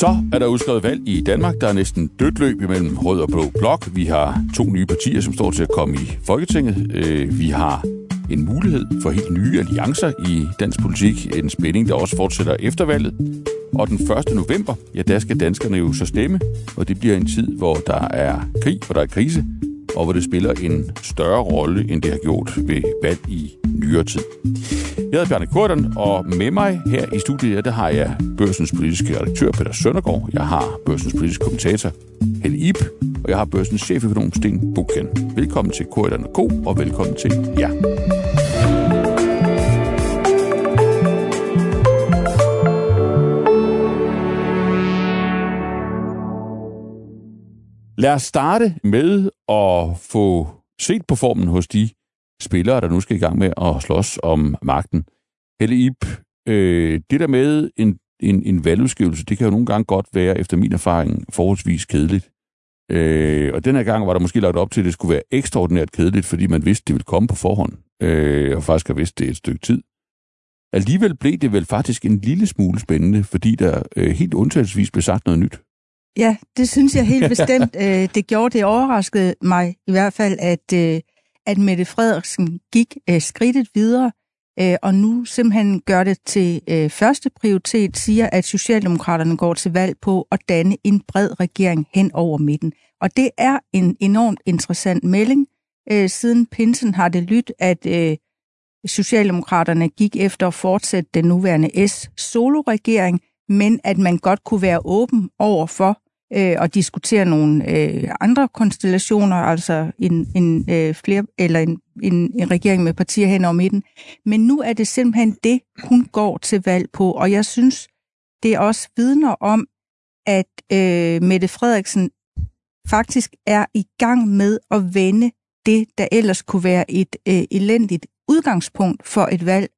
Så er der udskrevet valg i Danmark. Der er næsten dødt løb imellem rød og blå blok. Vi har to nye partier, som står til at komme i Folketinget. Øh, vi har en mulighed for helt nye alliancer i dansk politik. En spænding, der også fortsætter efter valget. Og den 1. november, ja, der skal danskerne jo så stemme, og det bliver en tid, hvor der er krig, hvor der er krise, og hvor det spiller en større rolle, end det har gjort ved valg i nyere tid. Jeg hedder Bjarne Korten, og med mig her i studiet, der har jeg børsens politiske redaktør Peter Søndergaard, jeg har børsens politiske kommentator Helle Ip, og jeg har børsens cheføkonom Sten Bukken. Velkommen til Korten K, og velkommen til jer. Lad os starte med at få set på formen hos de spillere, der nu skal i gang med at slås om magten. Helle Ip, øh, det der med en, en, en valgudskrivelse, det kan jo nogle gange godt være, efter min erfaring, forholdsvis kedeligt. Øh, og den her gang var der måske lagt op til, at det skulle være ekstraordinært kedeligt, fordi man vidste, det ville komme på forhånd, øh, og faktisk har vidst det et stykke tid. Alligevel blev det vel faktisk en lille smule spændende, fordi der øh, helt undtagelsesvis blev sagt noget nyt. Ja, det synes jeg helt bestemt. øh, det gjorde det overraskede mig i hvert fald, at, øh, at Mette Frederiksen gik øh, skridtet videre, og nu simpelthen gør det til første prioritet, siger, at Socialdemokraterne går til valg på at danne en bred regering hen over midten. Og det er en enormt interessant melding. Siden Pinsen har det lyttet, at Socialdemokraterne gik efter at fortsætte den nuværende S-solo-regering, men at man godt kunne være åben over for øh, at diskutere nogle øh, andre konstellationer, altså en, en, øh, flere, eller en, en, en regering med partier hen over midten. Men nu er det simpelthen det, hun går til valg på, og jeg synes, det også vidner om, at øh, Mette Frederiksen faktisk er i gang med at vende det, der ellers kunne være et øh, elendigt udgangspunkt for et valg.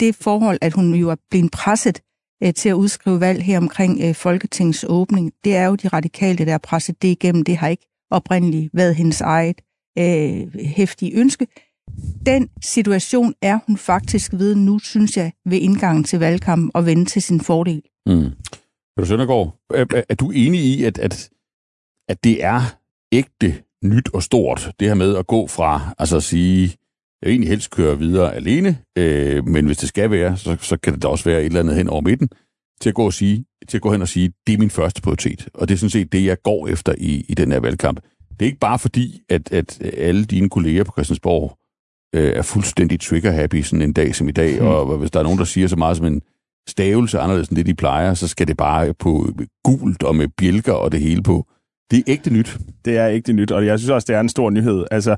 Det forhold, at hun jo er blevet presset øh, til at udskrive valg her omkring øh, Folketingets åbning, det er jo de radikale, der har presset det igennem. Det har ikke oprindeligt været hendes eget øh, hæftige ønske. Den situation er hun faktisk ved nu, synes jeg, ved indgangen til valgkampen og vende til sin fordel. Mm. Peter Søndergaard, er, er du enig i, at, at, at det er ægte nyt og stort, det her med at gå fra altså at sige, jeg vil egentlig helst køre videre alene, øh, men hvis det skal være, så, så kan det da også være et eller andet hen over midten, til at gå, og sige, til at gå hen og sige, det er min første prioritet. Og det er sådan set det, jeg går efter i, i den her valgkamp. Det er ikke bare fordi, at, at alle dine kolleger på Christiansborg øh, er fuldstændig trigger-happy sådan en dag som i dag, mm. og hvis der er nogen, der siger så meget som en stavelse anderledes end det, de plejer, så skal det bare på gult og med bjælker og det hele på. Det er ægte nyt. Det er ægte nyt, og jeg synes også, det er en stor nyhed. Altså,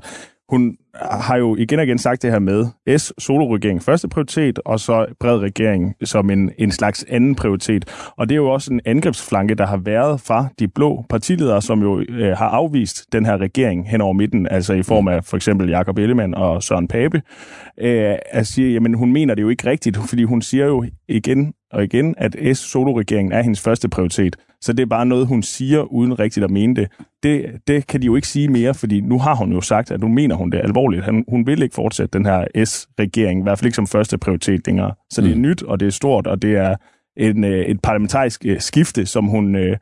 hun har jo igen og igen sagt det her med S, soloregering første prioritet, og så bred regering som en, en slags anden prioritet. Og det er jo også en angrebsflanke, der har været fra de blå partiledere, som jo øh, har afvist den her regering hen over midten, altså i form af for eksempel Jakob Ellemann og Søren Pape, øh, at sige, jamen hun mener det jo ikke rigtigt, fordi hun siger jo igen og igen, at S-soloregeringen er hendes første prioritet. Så det er bare noget, hun siger, uden rigtigt at mene det. det. Det kan de jo ikke sige mere, fordi nu har hun jo sagt, at nu mener hun det alvorligt. Hun vil ikke fortsætte den her S-regering, i hvert fald ikke som første prioritet længere. Så mm. det er mm. nyt, og det er stort, og det er en, øh, et parlamentarisk øh, skifte, som hun øh,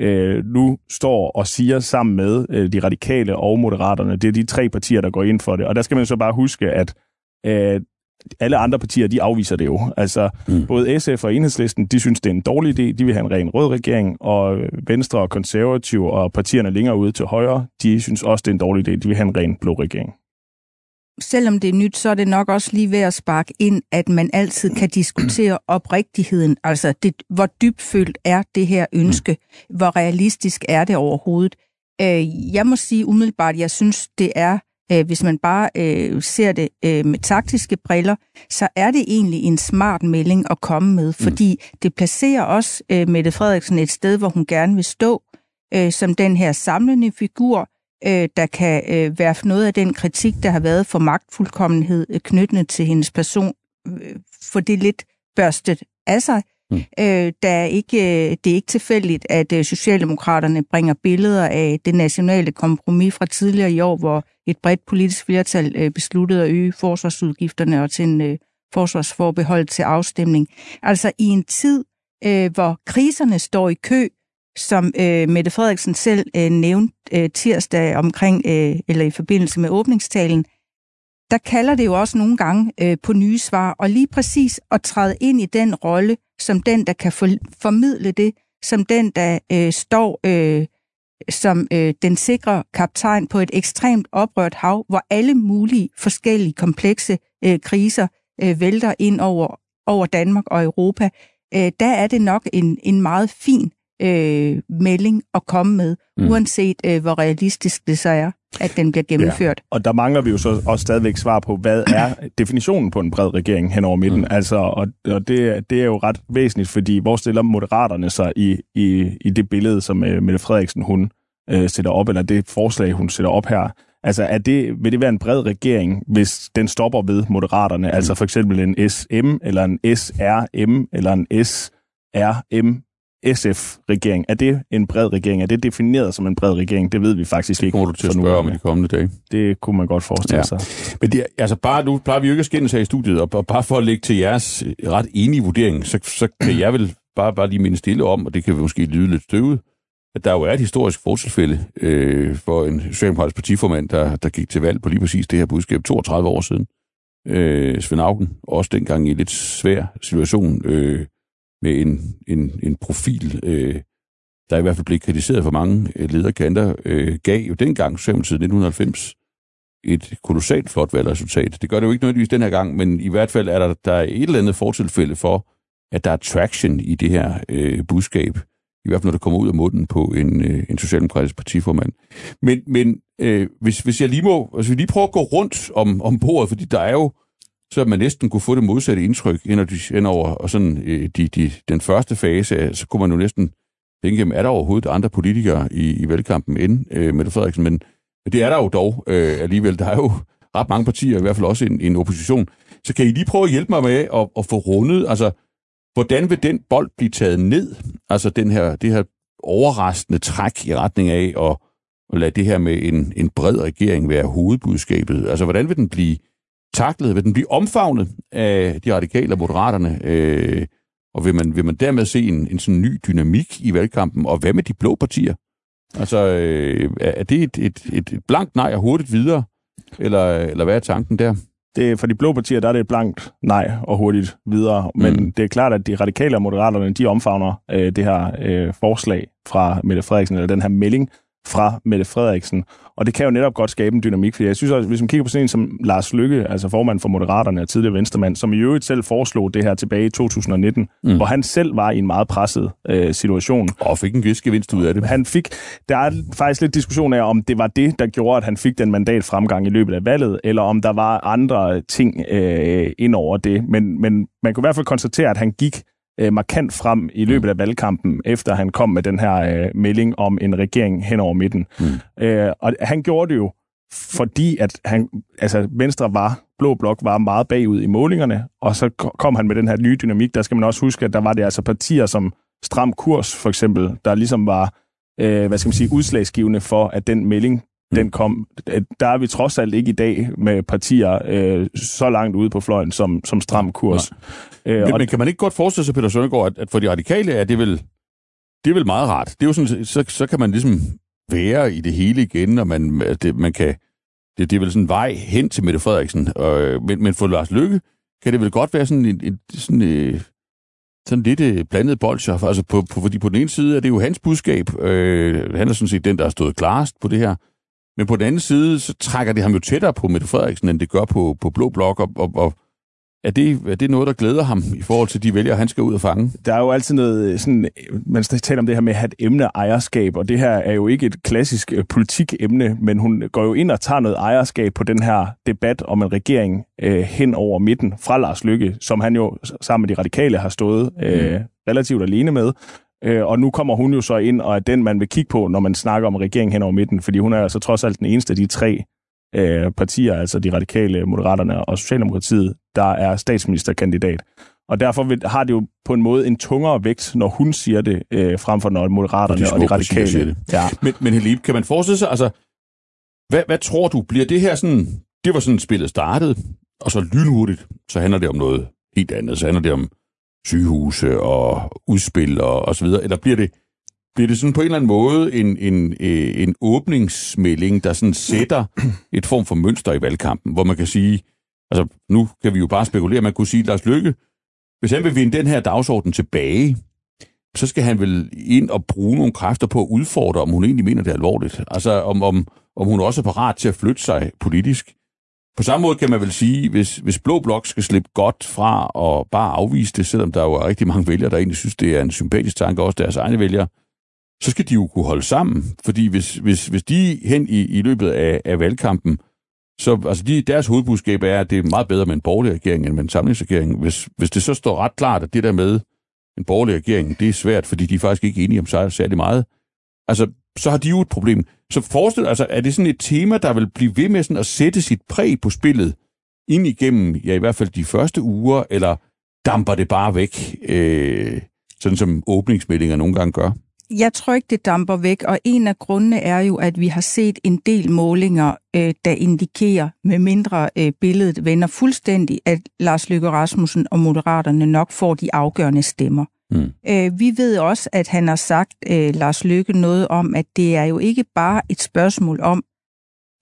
øh, nu står og siger sammen med øh, de radikale og moderaterne. Det er de tre partier, der går ind for det. Og der skal man så bare huske, at øh, alle andre partier, de afviser det jo. Altså, mm. både SF og Enhedslisten, de synes, det er en dårlig idé. De vil have en ren rød regering, og Venstre og Konservative og partierne længere ude til højre, de synes også, det er en dårlig idé. De vil have en ren blå regering. Selvom det er nyt, så er det nok også lige ved at sparke ind, at man altid kan diskutere oprigtigheden. Altså, det, hvor dybfølt er det her ønske? Hvor realistisk er det overhovedet? Øh, jeg må sige umiddelbart, jeg synes, det er øh, hvis man bare øh, ser det øh, med taktiske briller, så er det egentlig en smart melding at komme med, mm. fordi mm. det placerer også øh, Mette Frederiksen et sted, hvor hun gerne vil stå, øh, som den her samlende figur, øh, der kan øh, være noget af den kritik, der har været for magtfuldkommenhed øh, knyttet til hendes person, øh, for det lidt børstet af sig. Mm. Øh, der er ikke, øh, det er ikke tilfældigt, at øh, Socialdemokraterne bringer billeder af det nationale kompromis fra tidligere i år, hvor et bredt politisk flertal øh, besluttede at øge forsvarsudgifterne og til en øh, forsvarsforbehold til afstemning. Altså i en tid, øh, hvor kriserne står i kø, som øh, Mette Frederiksen selv øh, nævnte øh, tirsdag omkring, øh, eller i forbindelse med åbningstalen, der kalder det jo også nogle gange øh, på nye svar, og lige præcis at træde ind i den rolle, som den, der kan for, formidle det, som den, der øh, står øh, som øh, den sikre kaptajn på et ekstremt oprørt hav, hvor alle mulige forskellige komplekse øh, kriser øh, vælter ind over, over Danmark og Europa, øh, der er det nok en, en meget fin øh, melding at komme med, mm. uanset øh, hvor realistisk det så er, at den bliver gennemført. Ja. Og der mangler vi jo så også stadigvæk svar på, hvad er definitionen på en bred regering hen over midten? Mm. Altså, og, og det, det er jo ret væsentligt, fordi hvor stiller moderaterne sig i, i, i det billede, som øh, Mette Frederiksen hun øh, sætter op, eller det forslag, hun sætter op her? Altså, er det, vil det være en bred regering, hvis den stopper ved moderaterne? Mm. Altså for eksempel en SM, eller en SRM, eller en SRM SF-regering. Er det en bred regering? Er det defineret som en bred regering? Det ved vi faktisk ikke. Det kommer du til at spørge om i de kommende dage. Det kunne man godt forestille ja. sig. Men det, altså bare, nu plejer vi jo ikke at skændes her i studiet, og, bare for at lægge til jeres ret enige vurdering, så, så kan jeg vel bare, bare lige minde stille om, og det kan måske lyde lidt støvet, at der jo er et historisk fortilfælde øh, for en socialdemokratisk partiformand, der, der gik til valg på lige præcis det her budskab 32 år siden. Øh, Svend Augen, også dengang i en lidt svær situation, øh, med en, en, en profil, øh, der i hvert fald blev kritiseret for mange øh, lederkanter, øh, gav jo dengang, Socialdemokratiet 1990, et kolossalt flot valgresultat. Det gør det jo ikke nødvendigvis den her gang, men i hvert fald er der, der er et eller andet fortilfælde for, at der er traction i det her øh, budskab, i hvert fald når det kommer ud af munden på en, øh, en socialdemokratisk partiformand. Men, men øh, hvis, hvis jeg lige må, altså vi lige prøver at gå rundt om, om bordet, fordi der er jo så man næsten kunne få det modsatte indtryk ind over og sådan, øh, de, de, den første fase, så kunne man jo næsten tænke, jamen, er der overhovedet andre politikere i, i valgkampen end øh, Mette Frederiksen? Men, men det er der jo dog øh, alligevel. Der er jo ret mange partier, i hvert fald også en, en opposition. Så kan I lige prøve at hjælpe mig med at, at få rundet, altså, hvordan vil den bold blive taget ned? Altså den her, det her overraskende træk i retning af at, at lade det her med en, en bred regering være hovedbudskabet. Altså, hvordan vil den blive taklet? Vil den blive omfavnet af de radikale og moderaterne? Øh, og vil man, vil man dermed se en, en sådan ny dynamik i valgkampen? Og hvad med de blå partier? Altså, øh, er det et, et, et, et blankt nej og hurtigt videre? Eller, eller hvad er tanken der? Det, for de blå partier, der er det et blankt nej og hurtigt videre. Men mm. det er klart, at de radikale og moderaterne, de omfavner øh, det her øh, forslag fra Mette Frederiksen, eller den her melding fra Mette Frederiksen. Og det kan jo netop godt skabe en dynamik, for jeg synes også, hvis man kigger på sådan en som Lars Lykke, altså formand for Moderaterne og tidligere venstremand, som i øvrigt selv foreslog det her tilbage i 2019, mm. hvor han selv var i en meget presset øh, situation. Og fik en gevinst ud af det. Han fik, der er faktisk lidt diskussion af, om det var det, der gjorde, at han fik den mandat fremgang i løbet af valget, eller om der var andre ting øh, ind over det. Men, men man kunne i hvert fald konstatere, at han gik øh, markant frem i løbet af valgkampen, efter han kom med den her øh, melding om en regering hen over midten. Mm. Øh, og han gjorde det jo, fordi at han, altså Venstre var, Blå Blok var meget bagud i målingerne, og så kom han med den her nye dynamik. Der skal man også huske, at der var det altså partier som Stram Kurs, for eksempel, der ligesom var, øh, hvad skal man sige, udslagsgivende for, at den melding den kom. Der er vi trods alt ikke i dag med partier øh, så langt ude på fløjen som, som stram kurs. Øh, men, og men kan man ikke godt forestille sig, Peter Søndergaard, at, at for de radikale er det vel, det er vel meget rart. Det er jo sådan, så, så kan man ligesom være i det hele igen, og man, det, man kan, det, det er vel sådan en vej hen til Mette Frederiksen. Øh, men, men for Lars Lykke kan det vel godt være sådan en, en sådan, øh, sådan lidt øh, blandet bolcher. Altså på, på, fordi på den ene side er det jo hans budskab. Øh, han er sådan set den, der har stået klarest på det her. Men på den anden side, så trækker det ham jo tættere på Mette Frederiksen, end det gør på, på Blå Blok, og, og, og er det, er det noget, der glæder ham i forhold til de vælgere, han skal ud og fange? Der er jo altid noget øh, sådan, man taler om det her med at have et emne ejerskab, og det her er jo ikke et klassisk øh, politikemne, men hun går jo ind og tager noget ejerskab på den her debat om en regering øh, hen over midten fra Lars Lykke, som han jo sammen med de radikale har stået øh, mm. relativt alene med. Øh, og nu kommer hun jo så ind og er den, man vil kigge på, når man snakker om regeringen hen over midten, fordi hun er altså trods alt den eneste af de tre øh, partier, altså de radikale, moderaterne og Socialdemokratiet, der er statsministerkandidat. Og derfor vil, har det jo på en måde en tungere vægt, når hun siger det, øh, frem for når moderaterne og de, og de radikale. Det. Ja. Men, men Helib, kan man forestille sig, altså, hvad, hvad tror du, bliver det her sådan, det var sådan spillet startede, og så lynhurtigt, så handler det om noget helt andet, så handler det om sygehuse og udspil og, og så videre? Eller bliver det, bliver det sådan på en eller anden måde en, en, øh, en åbningsmelding, der sådan sætter et form for mønster i valgkampen, hvor man kan sige, altså nu kan vi jo bare spekulere, man kunne sige, Lars Lykke, hvis han vil vinde den her dagsorden tilbage, så skal han vel ind og bruge nogle kræfter på at udfordre, om hun egentlig mener det alvorligt. Altså om, om, om hun også er parat til at flytte sig politisk. På samme måde kan man vel sige, hvis, hvis Blå Blok skal slippe godt fra og bare afvise det, selvom der jo er rigtig mange vælgere, der egentlig synes, det er en sympatisk tanke, også deres egne vælgere, så skal de jo kunne holde sammen. Fordi hvis, hvis, hvis de hen i, i løbet af, af valgkampen, så altså de, deres hovedbudskab er, at det er meget bedre med en borgerlig regering end med en samlingsregering. Hvis, hvis det så står ret klart, at det der med en borgerlig regering, det er svært, fordi de er faktisk ikke enige om sig særlig meget, altså så har de jo et problem. Så forestil altså, er det sådan et tema, der vil blive ved med sådan at sætte sit præg på spillet ind igennem, ja i hvert fald de første uger, eller damper det bare væk, øh, sådan som åbningsmeldinger nogle gange gør? Jeg tror ikke, det damper væk, og en af grundene er jo, at vi har set en del målinger, øh, der indikerer, med mindre øh, billedet vender fuldstændig, at Lars Løkke Rasmussen og Moderaterne nok får de afgørende stemmer. Mm. Øh, vi ved også, at han har sagt, øh, Lars Løkke, noget om, at det er jo ikke bare et spørgsmål om,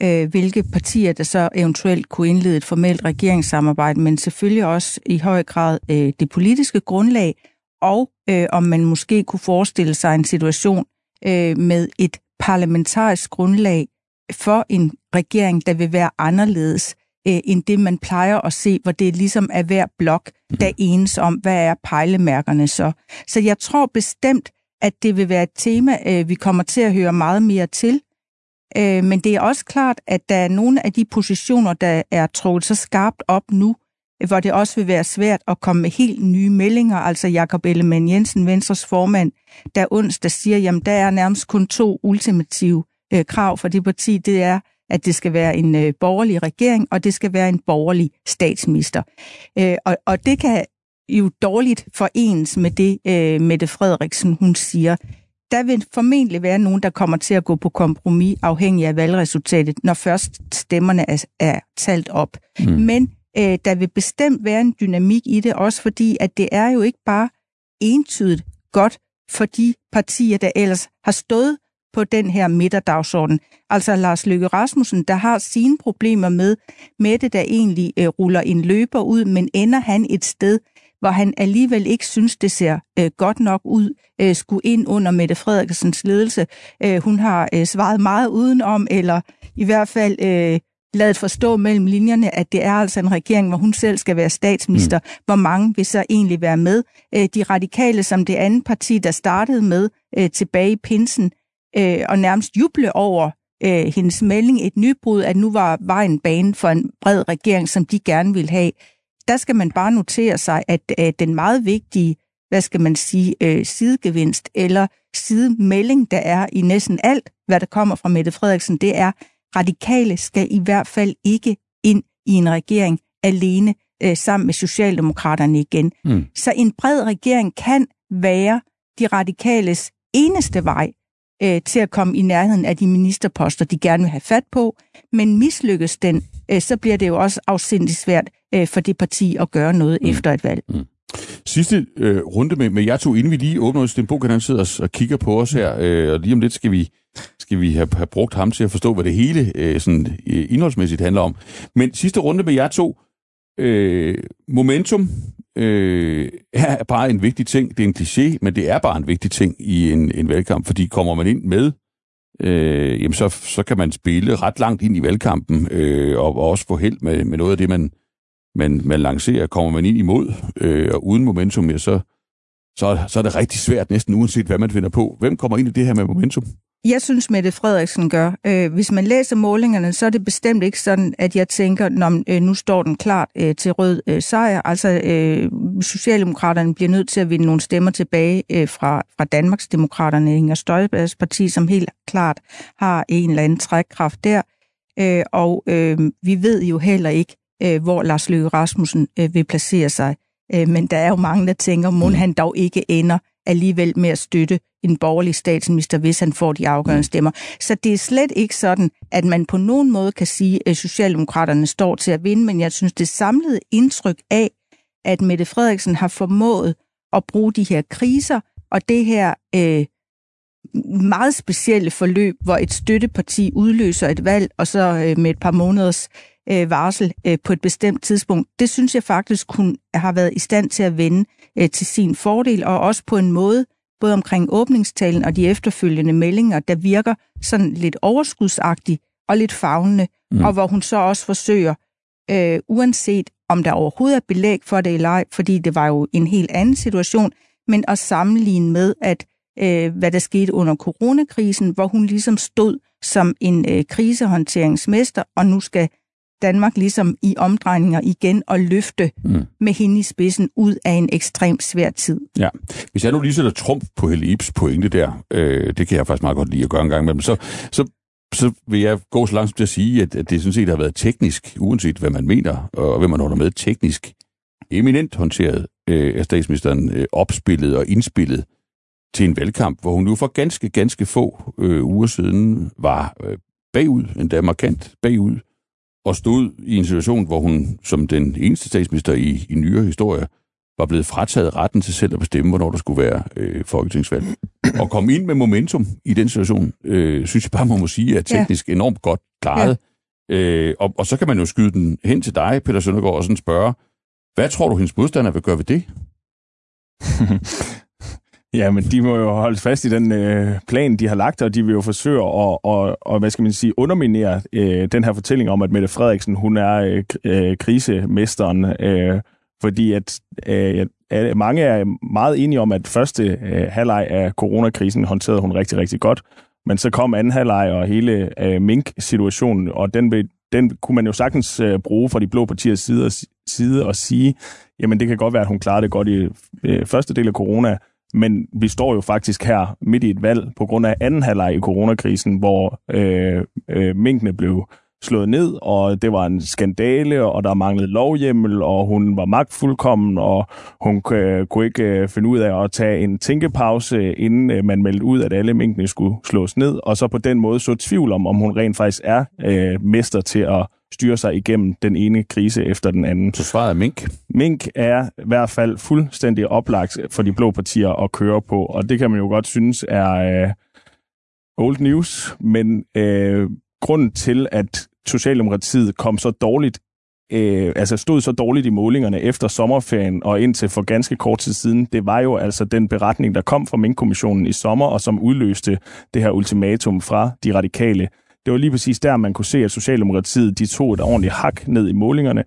øh, hvilke partier, der så eventuelt kunne indlede et formelt regeringssamarbejde, men selvfølgelig også i høj grad øh, det politiske grundlag, og øh, om man måske kunne forestille sig en situation øh, med et parlamentarisk grundlag for en regering, der vil være anderledes øh, end det, man plejer at se, hvor det ligesom er hver blok, der mhm. enes om, hvad er pejlemærkerne så. Så jeg tror bestemt, at det vil være et tema, øh, vi kommer til at høre meget mere til. Øh, men det er også klart, at der er nogle af de positioner, der er trukket så skarpt op nu, hvor det også vil være svært at komme med helt nye meldinger. Altså Jakob Ellemann Jensen, Venstres formand, der onsdag siger, jamen der er nærmest kun to ultimative øh, krav for det parti. Det er, at det skal være en øh, borgerlig regering, og det skal være en borgerlig statsminister. Øh, og, og det kan jo dårligt forenes med det, øh, Mette Frederiksen hun siger. Der vil formentlig være nogen, der kommer til at gå på kompromis afhængig af valgresultatet, når først stemmerne er, er talt op. Mm. Men øh, der vil bestemt være en dynamik i det, også fordi, at det er jo ikke bare entydigt godt for de partier, der ellers har stået på den her midterdagsorden. Altså Lars Løkke Rasmussen, der har sine problemer med Mette, der egentlig øh, ruller en løber ud, men ender han et sted, hvor han alligevel ikke synes, det ser øh, godt nok ud, øh, skulle ind under Mette Frederiksens ledelse. Øh, hun har øh, svaret meget udenom, eller i hvert fald øh, ladet forstå mellem linjerne, at det er altså en regering, hvor hun selv skal være statsminister. Mm. Hvor mange vil så egentlig være med? Øh, de radikale, som det andet parti, der startede med øh, tilbage i pinsen, øh, og nærmest juble over hendes melding, et nybrud, at nu var vejen bane for en bred regering, som de gerne vil have. Der skal man bare notere sig, at den meget vigtige, hvad skal man sige, sidegevinst eller sidemelding, der er i næsten alt, hvad der kommer fra Mette Frederiksen, det er, radikale skal i hvert fald ikke ind i en regering alene øh, sammen med Socialdemokraterne igen. Mm. Så en bred regering kan være de radikales eneste vej øh, til at komme i nærheden af de ministerposter, de gerne vil have fat på. Men mislykkes den, øh, så bliver det jo også afsindigt svært øh, for det parti at gøre noget mm. efter et valg. Mm. Sidste øh, runde med, med jer to, inden vi lige åbner Sten Buk, han sidder og, og kigger på os her, øh, og lige om lidt skal vi, skal vi have, have brugt ham til at forstå, hvad det hele øh, sådan, øh, indholdsmæssigt handler om. Men sidste runde med jer to, øh, momentum øh, er bare en vigtig ting. Det er en kliché, men det er bare en vigtig ting i en, en valgkamp, fordi kommer man ind med øh, jamen så, så kan man spille ret langt ind i valgkampen, øh, og, og også få held med, med noget af det, man, man, man lancerer, kommer man ind imod, øh, og uden momentum, ja, så, så, så er det rigtig svært, næsten uanset hvad man finder på. Hvem kommer ind i det her med momentum? Jeg synes, Mette Frederiksen gør. Øh, hvis man læser målingerne, så er det bestemt ikke sådan, at jeg tænker, når øh, nu står den klart øh, til rød øh, sejr. Altså, øh, Socialdemokraterne bliver nødt til at vinde nogle stemmer tilbage øh, fra, fra Danmarksdemokraterne, Inger Støjbergs parti, som helt klart har en eller anden trækkraft der. Øh, og øh, vi ved jo heller ikke, øh, hvor Lars Løkke Rasmussen øh, vil placere sig. Øh, men der er jo mange, der tænker, må mm. han dog ikke ender alligevel med at støtte en borgerlig statsminister, hvis han får de afgørende mm. stemmer. Så det er slet ikke sådan, at man på nogen måde kan sige, at Socialdemokraterne står til at vinde, men jeg synes, det samlede indtryk af, at Mette Frederiksen har formået at bruge de her kriser og det her øh, meget specielle forløb, hvor et støtteparti udløser et valg, og så øh, med et par måneders øh, varsel øh, på et bestemt tidspunkt, det synes jeg faktisk kun har været i stand til at vende øh, til sin fordel, og også på en måde, både omkring åbningstalen og de efterfølgende meldinger, der virker sådan lidt overskudsagtigt og lidt fagnende, mm. og hvor hun så også forsøger, øh, uanset om der overhovedet er belæg for det eller ej, fordi det var jo en helt anden situation, men at sammenligne med, at øh, hvad der skete under coronakrisen, hvor hun ligesom stod som en øh, krisehåndteringsmester, og nu skal Danmark ligesom i omdrejninger igen og løfte mm. med hende i spidsen ud af en ekstremt svær tid. Ja. Hvis jeg nu lige sætter trumf på Helle Ibs pointe der, øh, det kan jeg faktisk meget godt lide at gøre en gang med, så, så, så vil jeg gå så langt til at sige, at, at det sådan set har været teknisk, uanset hvad man mener, og hvad man holder med, teknisk eminent håndteret øh, af statsministeren, øh, opspillet og indspillet til en valgkamp, hvor hun nu for ganske, ganske få øh, uger siden var øh, bagud, endda markant bagud, og stod i en situation, hvor hun som den eneste statsminister i, i nyere historie var blevet frataget retten til selv at bestemme, hvornår der skulle være øh, folketingsvalg. Og komme ind med momentum i den situation, øh, synes jeg bare, man må sige, er teknisk ja. enormt godt klaret. Ja. Øh, og, og så kan man jo skyde den hen til dig, Peter Søndergaard, og sådan spørge, hvad tror du, hendes modstander vil gøre ved det? Ja, men de må jo holde fast i den øh, plan, de har lagt, og de vil jo forsøge at, og, og, hvad skal man sige, underminere øh, den her fortælling om, at Mette Frederiksen, hun er øh, øh krisemesteren, øh, fordi at øh, mange er meget enige om, at første øh, halvleg af coronakrisen håndterede hun rigtig, rigtig godt, men så kom anden halvleg og hele øh, mink-situationen, og den, den kunne man jo sagtens øh, bruge fra de blå partiers side, side og sige, jamen det kan godt være, at hun klarede det godt i øh, første del af corona, men vi står jo faktisk her midt i et valg på grund af anden halvleg i coronakrisen, hvor øh, øh, minkene blev slået ned, og det var en skandale, og der manglede lovhjemmel, og hun var magtfuldkommen, og hun øh, kunne ikke øh, finde ud af at tage en tænkepause, inden øh, man meldte ud, at alle minkene skulle slås ned, og så på den måde så tvivl om, om hun rent faktisk er øh, mester til at styre sig igennem den ene krise efter den anden. Så svaret er mink? Mink er i hvert fald fuldstændig oplagt for de blå partier at køre på, og det kan man jo godt synes er øh, old news, men øh, grunden til, at Socialdemokratiet kom så dårligt øh, altså stod så dårligt i målingerne efter sommerferien og indtil for ganske kort tid siden, det var jo altså den beretning, der kom fra Mink-kommissionen i sommer, og som udløste det her ultimatum fra de radikale. Det var lige præcis der, man kunne se, at Socialdemokratiet de tog et ordentligt hak ned i målingerne,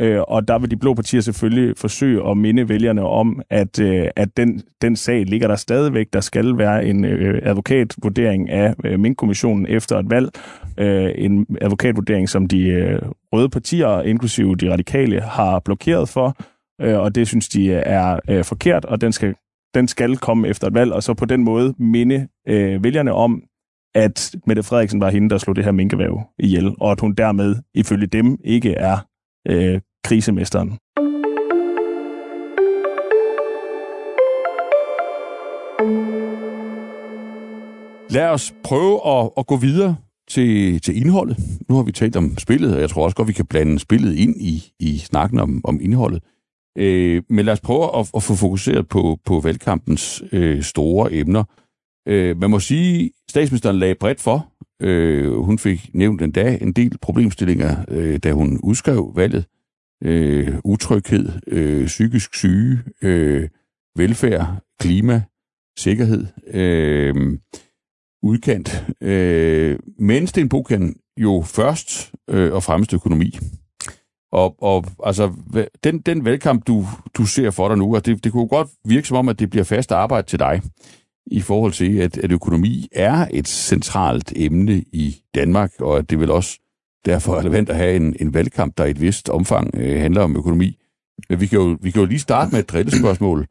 øh, og der vil de blå partier selvfølgelig forsøge at minde vælgerne om, at, øh, at den, den sag ligger der stadigvæk. Der skal være en øh, advokatvurdering af øh, Mink-kommissionen efter et valg. Øh, en advokatvurdering, som de øh, røde partier, inklusive de radikale, har blokeret for, og det synes de er forkert, og den skal den skal komme efter et valg, og så på den måde minde øh, vælgerne om, at Mette Frederiksen var hende, der slog det her minkevæv ihjel, og at hun dermed, ifølge dem, ikke er øh, krisemesteren. Lad os prøve at, at gå videre til, til indholdet. Nu har vi talt om spillet, og jeg tror også godt, vi kan blande spillet ind i, i snakken om, om indholdet. Øh, men lad os prøve at, at få fokuseret på, på valgkampens øh, store emner. Øh, man må sige, at statsministeren lagde bredt for. Øh, hun fik nævnt en dag en del problemstillinger, øh, da hun udskrev valget. Øh, utryghed, øh, psykisk syge, øh, velfærd, klima, sikkerhed, øh, udkant. Øh, men Sten Bukan jo først øh, og fremmest økonomi. Og, og altså, den, den valgkamp, du, du ser for dig nu, og det, det kunne godt virke som om, at det bliver fast arbejde til dig i forhold til, at, at økonomi er et centralt emne i Danmark, og at det vil også derfor relevant at have en, en valgkamp, der i et vist omfang øh, handler om økonomi. Men vi kan jo, vi kan jo lige starte med et drillespørgsmål.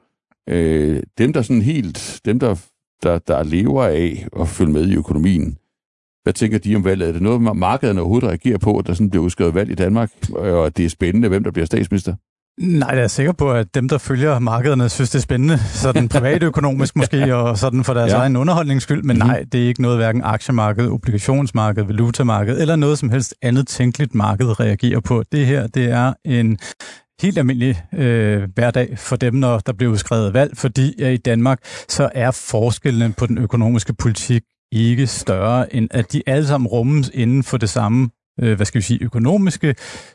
Øh, dem, der sådan helt, dem, der, der, der lever af at følge med i økonomien, hvad tænker de om valget? Er det noget, markederne overhovedet reagerer på, at der sådan bliver udskrevet valg i Danmark, og det er spændende, hvem der bliver statsminister? Nej, jeg er sikker på, at dem, der følger markederne, synes, det er spændende. Sådan privatøkonomisk måske, og sådan for deres ja. egen underholdnings skyld. Men mm-hmm. nej, det er ikke noget, hverken aktiemarked, obligationsmarked, valutamarked eller noget som helst andet tænkeligt marked reagerer på. Det her, det er en helt almindelig øh, hverdag for dem, når der bliver udskrevet valg, fordi at i Danmark så er forskellen på den økonomiske politik ikke større, end at de alle sammen rummes inden for det samme øh, hvad skal vi sige, økonomiske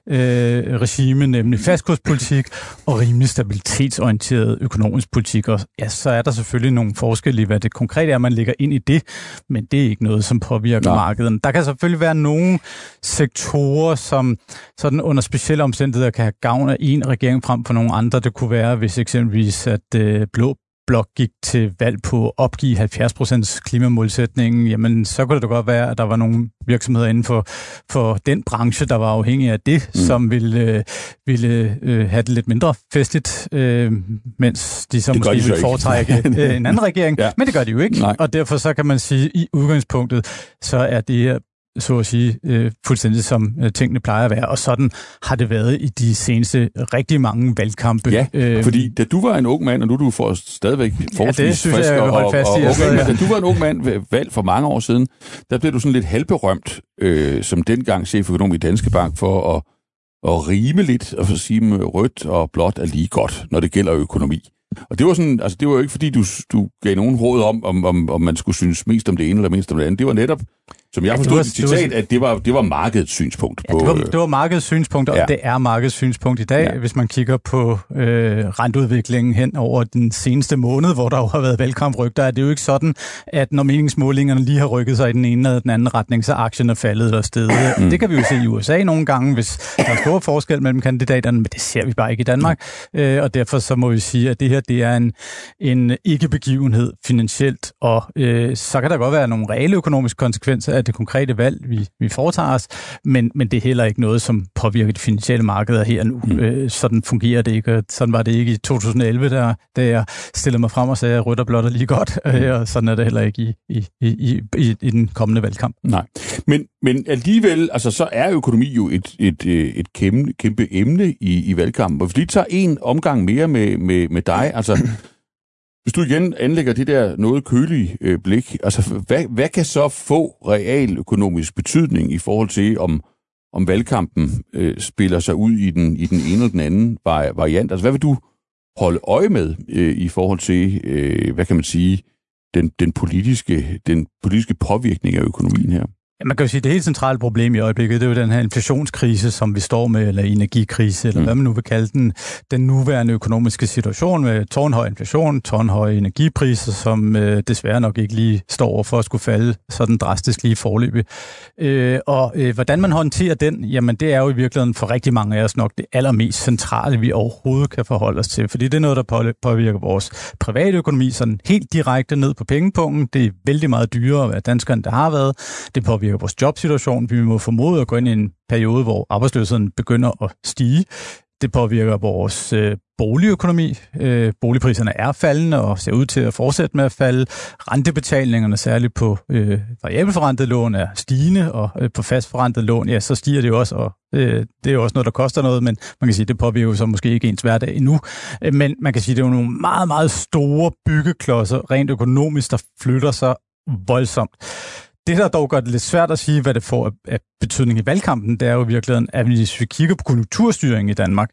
øh, regime, nemlig fastkurspolitik og rimelig stabilitetsorienteret økonomisk politik. Og ja, så er der selvfølgelig nogle forskelle i, hvad det konkret er, man lægger ind i det, men det er ikke noget, som påvirker Nej. markedet. Der kan selvfølgelig være nogle sektorer, som sådan under specielle omstændigheder kan have gavn af en regering frem for nogle andre. Det kunne være, hvis eksempelvis at øh, blå blok gik til valg på at opgive 70% klimamålsætningen, jamen så kunne det da godt være, at der var nogle virksomheder inden for, for den branche, der var afhængige af det, mm. som ville, øh, ville øh, have det lidt mindre festligt, øh, mens de så det måske de ville foretrække øh, en anden regering. ja. Men det gør de jo ikke, Nej. og derfor så kan man sige, at i udgangspunktet, så er det her så at sige, øh, fuldstændig som øh, tingene plejer at være. Og sådan har det været i de seneste rigtig mange valgkampe. Ja, øh, fordi da du var en ung mand, og nu er du for stadigvæk forholdsvis ja, det synes frisk jeg, jeg og, fast og, og, okay, men da du var en ung mand valg for mange år siden, der blev du sådan lidt halvberømt, øh, som dengang cheføkonom i Danske Bank, for at, at rime lidt og for at sige, at rødt og blåt er lige godt, når det gælder økonomi. Og det var sådan, altså det var jo ikke fordi, du, du gav nogen råd om, om, om, om man skulle synes mest om det ene eller mest om det andet. Det var netop, som jeg forstod ja, det citat, at det var, det var markedets synspunkt. Ja, på, det, var, det var markedets synspunkt, og ja. det er markedets synspunkt i dag, ja. hvis man kigger på øh, renteudviklingen hen over den seneste måned, hvor der jo har været valgkamprygter, er det jo ikke sådan, at når meningsmålingerne lige har rykket sig i den ene eller den anden retning, så aktien er faldet eller stedet. Mm. Det kan vi jo se i USA nogle gange, hvis der er stor forskel mellem kandidaterne, men det ser vi bare ikke i Danmark. Mm. Øh, og derfor så må vi sige, at det her det er en, en ikke-begivenhed finansielt, og øh, så kan der godt være nogle reelle økonomiske konsekvenser af det konkrete valg, vi, vi foretager os, men, men det er heller ikke noget, som påvirker de finansielle markeder her nu. Mm. Øh, sådan fungerer det ikke, og sådan var det ikke i 2011, der, da jeg stillede mig frem og sagde, at rødt og blåt er lige godt, mm. øh, og sådan er det heller ikke i, i, i, i, i den kommende valgkamp. Nej, men, men alligevel, altså så er økonomi jo et, et, et kæmpe, kæmpe emne i, i valgkampen, og hvis vi tager en omgang mere med, med, med dig, altså hvis du igen anlægger det der noget kølige øh, blik, altså hvad, hvad kan så få realøkonomisk betydning i forhold til, om, om valgkampen øh, spiller sig ud i den, i den ene eller den anden variant? Altså hvad vil du holde øje med øh, i forhold til, øh, hvad kan man sige, den, den, politiske, den politiske påvirkning af økonomien her? Man kan jo sige, at det helt centrale problem i øjeblikket, det er jo den her inflationskrise, som vi står med, eller energikrise, eller mm. hvad man nu vil kalde den. Den nuværende økonomiske situation med tårnhøj inflation, tårnhøje energipriser, som øh, desværre nok ikke lige står over for at skulle falde sådan drastisk lige forløbig. Øh, og øh, hvordan man håndterer den, jamen det er jo i virkeligheden for rigtig mange af os nok det allermest centrale, vi overhovedet kan forholde os til. Fordi det er noget, der påvirker vores private økonomi sådan helt direkte ned på pengepunkten. Det er vældig meget dyrere at være dansker, end det har været. Det påvirker påvirker vores jobsituation. Vi må formode at gå ind i en periode, hvor arbejdsløsheden begynder at stige. Det påvirker vores øh, boligøkonomi. Øh, boligpriserne er faldende og ser ud til at fortsætte med at falde. Rentebetalingerne, særligt på øh, variabelforrentet lån, er stigende, og øh, på fastforrentet lån, ja, så stiger det jo også, og øh, det er jo også noget, der koster noget, men man kan sige, det påvirker jo så måske ikke ens hverdag endnu. Øh, men man kan sige, det er jo nogle meget, meget store byggeklodser, rent økonomisk, der flytter sig voldsomt. Det, der dog gør det lidt svært at sige, hvad det får af betydning i valgkampen, det er jo i virkeligheden, at hvis vi kigger på konjunkturstyring i Danmark,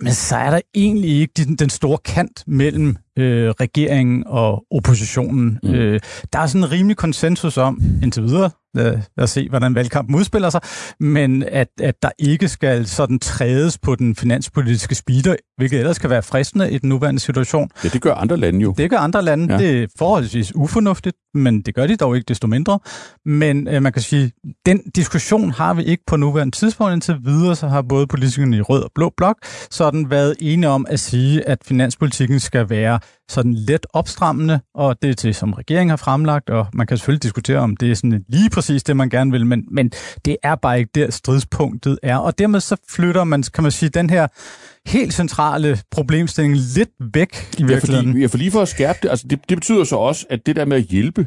men så er der egentlig ikke den store kant mellem øh, regeringen og oppositionen. Mm. Øh, der er sådan en rimelig konsensus om, indtil videre, lad, lad os se, hvordan valgkampen udspiller sig, men at, at der ikke skal sådan trædes på den finanspolitiske speeder, hvilket ellers kan være fristende i den nuværende situation. Ja, det gør andre lande jo. Det gør andre lande. Ja. Det er forholdsvis ufornuftigt, men det gør de dog ikke desto mindre. Men øh, man kan sige, den diskussion har vi ikke på nuværende tidspunkt indtil videre, så har både politikerne i rød og blå blok sådan været enige om at sige, at finanspolitikken skal være sådan let opstrammende, og det er det, som regeringen har fremlagt, og man kan selvfølgelig diskutere, om det er sådan lige præcis det, man gerne vil, men, men det er bare ikke der stridspunktet er, og dermed så flytter man, kan man sige, den her helt centrale problemstilling lidt væk i virkeligheden. Ja, fordi, ja, for lige for at skærpe det, altså det, det betyder så også, at det der med at hjælpe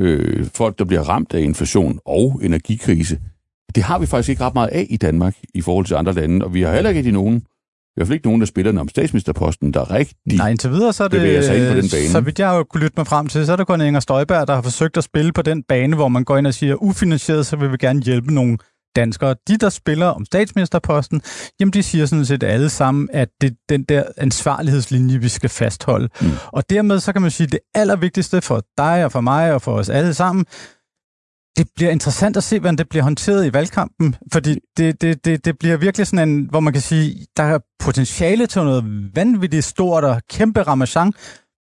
øh, folk, der bliver ramt af inflation og energikrise, det har vi faktisk ikke ret meget af i Danmark i forhold til andre lande, og vi har heller ikke nogen i hvert fald ikke nogen af spillerne om statsministerposten, der rigtig Nej, indtil videre, så er det, sig ind på den bane. så vidt jeg har kunne lytte mig frem til, så er det kun Inger Støjberg, der har forsøgt at spille på den bane, hvor man går ind og siger, ufinansieret, så vil vi gerne hjælpe nogle danskere. De, der spiller om statsministerposten, jamen de siger sådan set alle sammen, at det er den der ansvarlighedslinje, vi skal fastholde. Mm. Og dermed så kan man sige, at det allervigtigste for dig og for mig og for os alle sammen, det bliver interessant at se, hvordan det bliver håndteret i valgkampen, fordi det, det, det, det bliver virkelig sådan en, hvor man kan sige, der er potentiale til noget vanvittigt stort og kæmpe ramachan,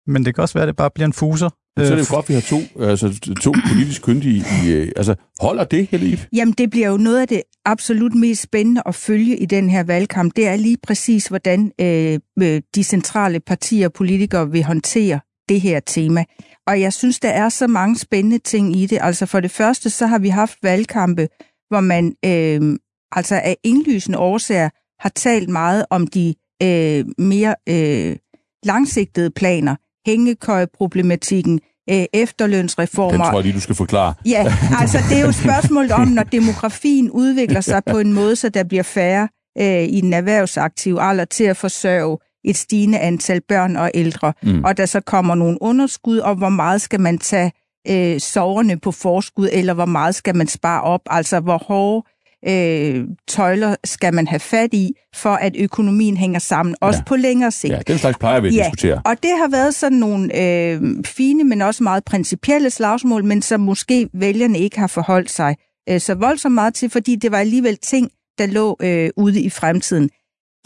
men det kan også være, at det bare bliver en fuser. Så er det jo godt, at vi har to, altså, to politisk kyndige i... Øh, altså, holder det, Helle Jamen, det bliver jo noget af det absolut mest spændende at følge i den her valgkamp. Det er lige præcis, hvordan øh, øh de centrale partier og politikere vil håndtere det her tema. Og jeg synes, der er så mange spændende ting i det. Altså for det første, så har vi haft valgkampe, hvor man øh, altså af indlysende årsager har talt meget om de øh, mere øh, langsigtede planer. Hængekøjeproblematikken, øh, efterlønsreformer. Den tror jeg lige, du skal forklare. Ja, altså det er jo et spørgsmål om, når demografien udvikler sig på en måde, så der bliver færre øh, i den erhvervsaktive alder til at forsørge et stigende antal børn og ældre, mm. og der så kommer nogle underskud, og hvor meget skal man tage øh, soverne på forskud, eller hvor meget skal man spare op, altså hvor hårde øh, tøjler skal man have fat i, for at økonomien hænger sammen, også ja. på længere sigt. Ja, den slags plejer vi at ja. diskutere. Og det har været sådan nogle øh, fine, men også meget principielle slagsmål, men som måske vælgerne ikke har forholdt sig øh, så voldsomt meget til, fordi det var alligevel ting, der lå øh, ude i fremtiden.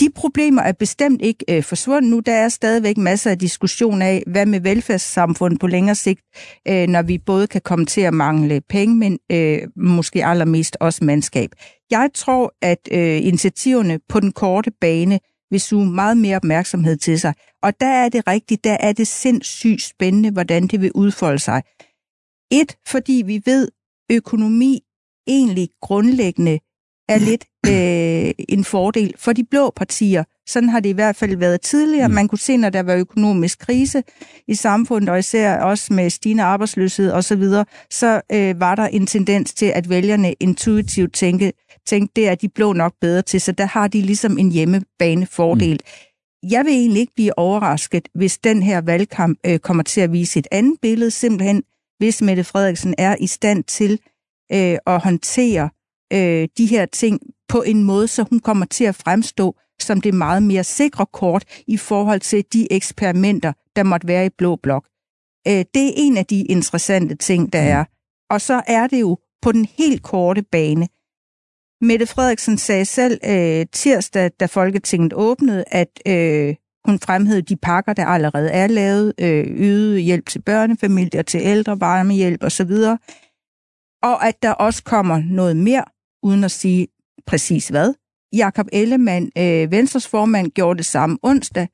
De problemer er bestemt ikke øh, forsvundet nu. Der er stadigvæk masser af diskussion af, hvad med velfærdssamfundet på længere sigt, øh, når vi både kan komme til at mangle penge, men øh, måske allermest også mandskab. Jeg tror, at øh, initiativerne på den korte bane vil suge meget mere opmærksomhed til sig. Og der er det rigtigt, der er det sindssygt spændende, hvordan det vil udfolde sig. Et, fordi vi ved, økonomi egentlig grundlæggende er lidt øh, en fordel for de blå partier. Sådan har det i hvert fald været tidligere. Mm. Man kunne se, når der var økonomisk krise i samfundet, og især også med stigende arbejdsløshed osv., så, så øh, var der en tendens til, at vælgerne intuitivt tænke, tænkte, det er de blå nok bedre til, så der har de ligesom en hjemmebanefordel. Mm. Jeg vil egentlig ikke blive overrasket, hvis den her valgkamp øh, kommer til at vise et andet billede, simpelthen hvis Mette Frederiksen er i stand til øh, at håndtere øh, de her ting på en måde, så hun kommer til at fremstå som det meget mere sikre kort i forhold til de eksperimenter, der måtte være i Blå Blok. Øh, det er en af de interessante ting, der er. Og så er det jo på den helt korte bane. Mette Frederiksen sagde selv øh, tirsdag, da Folketinget åbnede, at øh, hun fremhævede de pakker, der allerede er lavet, øh, yde hjælp til børnefamilier, til ældre, varmehjælp osv., og at der også kommer noget mere uden at sige præcis hvad. Jakob Ellemann, øh, Venstres formand, gjorde det samme onsdag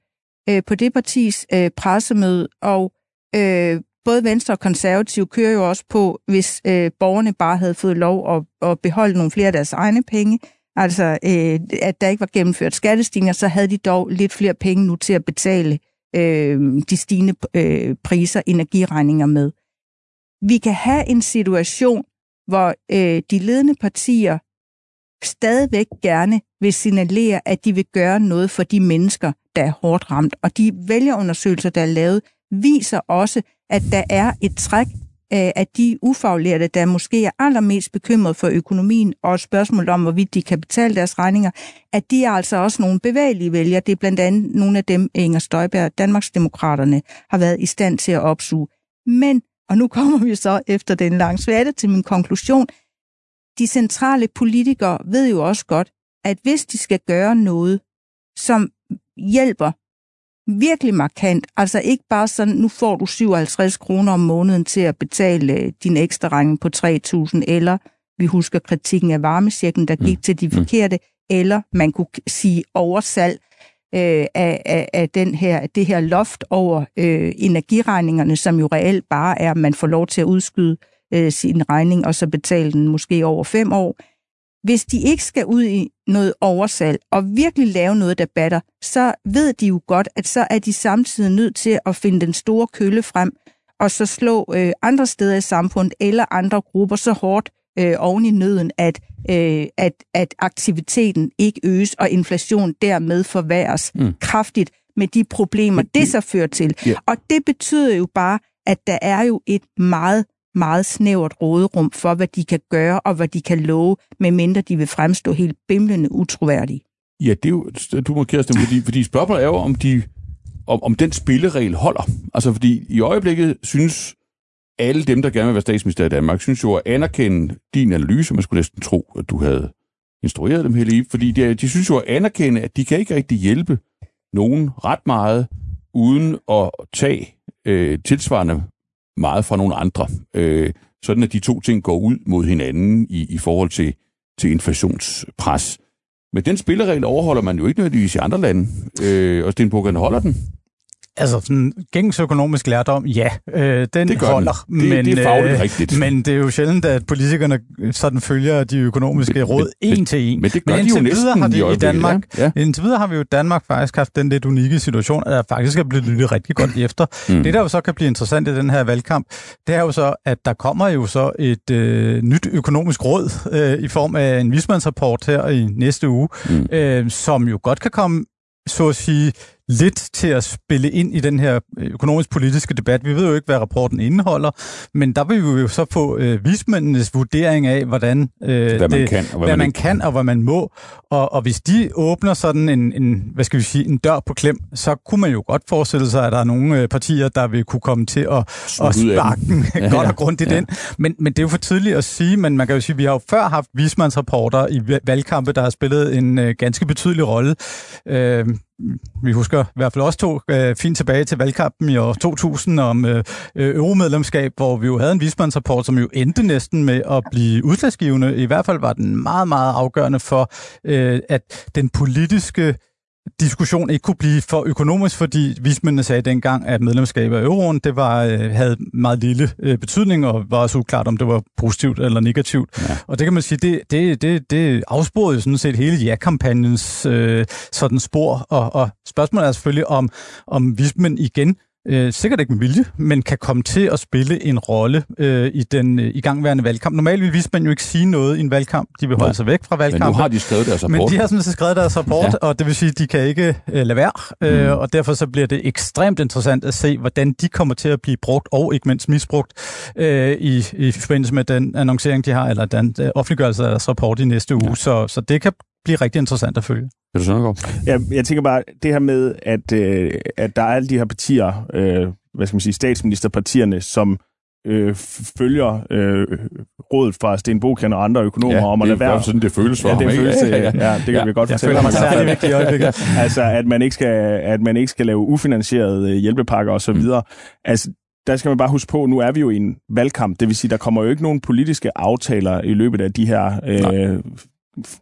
øh, på det partis øh, pressemøde, og øh, både Venstre og Konservative kører jo også på, hvis øh, borgerne bare havde fået lov at, at beholde nogle flere af deres egne penge, altså øh, at der ikke var gennemført skattestigninger, så havde de dog lidt flere penge nu til at betale øh, de stigende øh, priser, energiregninger med. Vi kan have en situation, hvor øh, de ledende partier stadigvæk gerne vil signalere, at de vil gøre noget for de mennesker, der er hårdt ramt. Og de vælgerundersøgelser, der er lavet, viser også, at der er et træk øh, af de ufaglærte, der måske er allermest bekymret for økonomien og spørgsmålet om, hvorvidt de kan betale deres regninger, at de er altså også nogle bevægelige vælgere. Det er blandt andet nogle af dem, Inger Støjberg, Danmarksdemokraterne, har været i stand til at opsuge. Men og nu kommer vi så efter den lange sværte til min konklusion. De centrale politikere ved jo også godt, at hvis de skal gøre noget, som hjælper virkelig markant, altså ikke bare sådan, nu får du 57 kroner om måneden til at betale øh, din ekstra regning på 3.000, eller vi husker kritikken af varmesjekken, der gik mm. til de mm. forkerte, eller man kunne sige oversalg øh, af, af, af den her, det her loft over øh, energiregningerne, som jo reelt bare er, at man får lov til at udskyde øh, sin regning, og så betale den måske over fem år. Hvis de ikke skal ud i noget oversalg og virkelig lave noget, der batter, så ved de jo godt, at så er de samtidig nødt til at finde den store kølle frem, og så slå øh, andre steder i samfundet eller andre grupper så hårdt øh, oven i nøden, at øh, at, at aktiviteten ikke øges, og inflation dermed forværres mm. kraftigt med de problemer, det så fører til. Yeah. Og det betyder jo bare, at der er jo et meget, meget snævert råderum for, hvad de kan gøre og hvad de kan love, medmindre de vil fremstå helt bimlende utroværdige. Ja, det er jo, du markerer det, fordi, fordi spørgsmålet er jo, om, de, om, om den spilleregel holder. Altså, fordi i øjeblikket synes alle dem, der gerne vil være statsminister i Danmark, synes jo at anerkende din analyse. Man skulle næsten tro, at du havde instrueret dem hele fordi de, de synes jo at anerkende, at de kan ikke rigtig hjælpe nogen ret meget, uden at tage øh, tilsvarende meget fra nogle andre. Øh, sådan at de to ting går ud mod hinanden i, i forhold til, til inflationspres. Men den spilleregel overholder man jo ikke nødvendigvis i andre lande, øh, og Stenbukkerne holder den. Altså, sådan gængs økonomisk lærdom, ja, øh, den det holder. Den. Det, men, det er fagligt øh, rigtigt. Men det er jo sjældent, at politikerne sådan følger de økonomiske men, råd men, en til en. Men det gør men de jo næsten har de i, i Danmark, ja. Ja. Indtil videre har vi jo i Danmark faktisk haft den lidt unikke situation, at der faktisk er blevet lyttet rigtig godt efter. Mm. Det, der jo så kan blive interessant i den her valgkamp, det er jo så, at der kommer jo så et øh, nyt økonomisk råd øh, i form af en vismandsrapport her i næste uge, mm. øh, som jo godt kan komme så at sige, lidt til at spille ind i den her økonomisk-politiske debat. Vi ved jo ikke, hvad rapporten indeholder, men der vil vi jo så få øh, vismændenes vurdering af, hvordan øh, hvad man, det, kan, og hvad, hvad man, man kan og hvad man må. Og, og hvis de åbner sådan en, en, hvad skal vi sige, en dør på klem, så kunne man jo godt forestille sig, at der er nogle øh, partier, der vil kunne komme til at, at sparke den ja, godt og grundigt ja. den. Men, men det er jo for tidligt at sige, men man kan jo sige, at vi har jo før haft vismandsrapporter i valgkampe, der har spillet en øh, ganske betydelig rolle. Øh, vi husker i hvert fald også to øh, fint tilbage til valgkampen i år 2000 om øh, øh, euromedlemskab, hvor vi jo havde en vismandsrapport, som jo endte næsten med at blive udslagsgivende. I hvert fald var den meget, meget afgørende for, øh, at den politiske diskussion ikke kunne blive for økonomisk, fordi vismændene sagde dengang, at medlemskab af euroen det var, øh, havde meget lille øh, betydning, og var også uklart, om det var positivt eller negativt. Ja. Og det kan man sige, det, det, det, det afsporede jo sådan set hele ja-kampagnens øh, sådan spor, og, og spørgsmålet er selvfølgelig, om, om vismænd igen øh, sikkert ikke med vilje, men kan komme til at spille en rolle øh, i den øh, igangværende valgkamp. Normalt vil man jo ikke sige noget i en valgkamp. De vil holde sig væk fra valgkampen. Men nu har de skrevet deres rapport. Men de har sådan set skrevet deres rapport, ja. og det vil sige, at de kan ikke øh, lade være. Øh, mm. Og derfor så bliver det ekstremt interessant at se, hvordan de kommer til at blive brugt, og ikke mindst misbrugt, øh, i, i forbindelse med den annoncering, de har, eller den øh, offentliggørelse af deres rapport i næste uge. Ja. Så, så det kan blive rigtig interessant at følge. Er du sådan Ja, jeg tænker bare, det her med, at, øh, at der er alle de her partier, øh, hvad skal man sige, statsministerpartierne, som øh, følger øh, rådet fra Sten Bokan og andre økonomer ja, om at lade være. Ja, sådan det føles for ja, ham, det føles, ja, ja, ja, det kan ja. vi godt jeg fortælle. Jeg føler mig særlig vigtig i øjeblikket. altså, at man ikke skal, at man ikke skal lave ufinansierede hjælpepakker osv. Mm. Altså, der skal man bare huske på, nu er vi jo i en valgkamp, det vil sige, der kommer jo ikke nogen politiske aftaler i løbet af de her øh,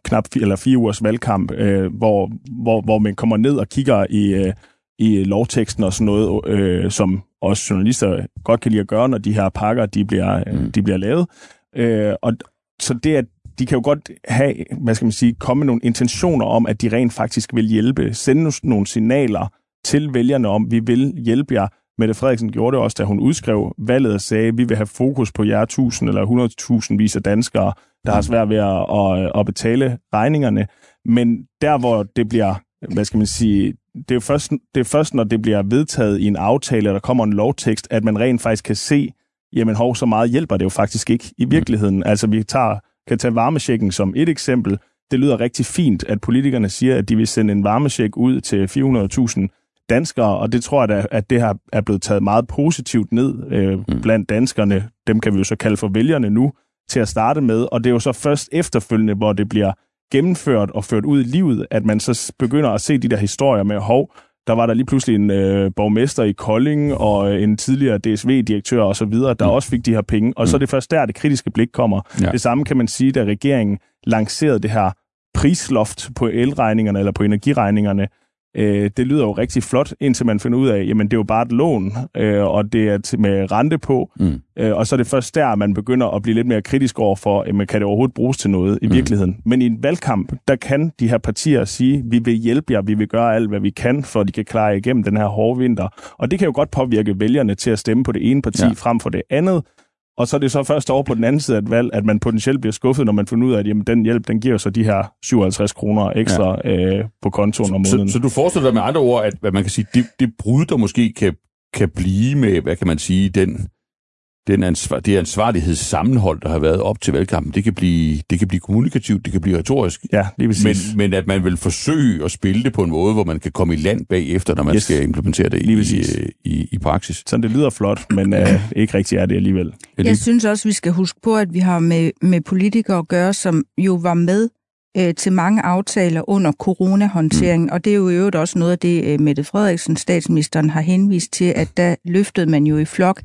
knap fire, eller fire ugers valgkamp, øh, hvor, hvor, hvor man kommer ned og kigger i, øh, i lovteksten og sådan noget, øh, som også journalister godt kan lide at gøre, når de her pakker de bliver, øh, mm. de bliver lavet. Øh, og så det, at de kan jo godt have, hvad skal man sige, komme med nogle intentioner om, at de rent faktisk vil hjælpe, sende nogle signaler til vælgerne om, vi vil hjælpe jer. Mette Frederiksen gjorde det også, da hun udskrev valget og sagde, at vi vil have fokus på jer tusind eller hundredtusind vis af danskere, der har svært ved at, at, at betale regningerne. Men der, hvor det bliver, hvad skal man sige, det er jo først, det er først, når det bliver vedtaget i en aftale, der kommer en lovtekst, at man rent faktisk kan se, jamen hov, så meget hjælper det jo faktisk ikke i virkeligheden. Altså vi tager, kan tage varmesjekken som et eksempel. Det lyder rigtig fint, at politikerne siger, at de vil sende en varmesjek ud til 400.000 danskere, og det tror jeg da, at det her er blevet taget meget positivt ned øh, mm. blandt danskerne. Dem kan vi jo så kalde for vælgerne nu, til at starte med, og det er jo så først efterfølgende, hvor det bliver gennemført og ført ud i livet, at man så begynder at se de der historier med, hov, der var der lige pludselig en øh, borgmester i Kolding og en tidligere DSV-direktør og så videre, der mm. også fik de her penge. Og mm. så er det først der, det kritiske blik kommer. Ja. Det samme kan man sige, da regeringen lancerede det her prisloft på elregningerne eller på energiregningerne, Øh, det lyder jo rigtig flot, indtil man finder ud af, jamen det er jo bare et lån, øh, og det er med rente på. Mm. Øh, og så er det først der, man begynder at blive lidt mere kritisk over for, jamen, kan det overhovedet bruges til noget i mm. virkeligheden. Men i en valgkamp, der kan de her partier sige, vi vil hjælpe jer, vi vil gøre alt, hvad vi kan, for at de kan klare igennem den her hårde vinter. Og det kan jo godt påvirke vælgerne til at stemme på det ene parti ja. frem for det andet. Og så er det så først over på den anden side af et valg, at man potentielt bliver skuffet, når man finder ud af, at jamen, den hjælp, den giver så de her 57 kroner ekstra ja. øh, på kontoen om måneden. Så, så du forestiller dig med andre ord, at hvad man kan sige, det, det brud, der måske kan, kan blive med, hvad kan man sige, den den ansvar, det ansvarlighedssammenhold, der har været op til valgkampen, det kan blive, det kan blive kommunikativt, det kan blive retorisk. Ja, lige men, men at man vil forsøge at spille det på en måde, hvor man kan komme i land bagefter, når man yes. skal implementere det lige i, i, i, i praksis. Sådan det lyder flot, men uh, ikke rigtig er det alligevel. Jeg synes også, vi skal huske på, at vi har med, med politikere at gøre, som jo var med øh, til mange aftaler under coronahåndteringen, mm. og det er jo i øvrigt også noget af det, øh, Mette Frederiksen, statsministeren, har henvist til, at der løftede man jo i flok.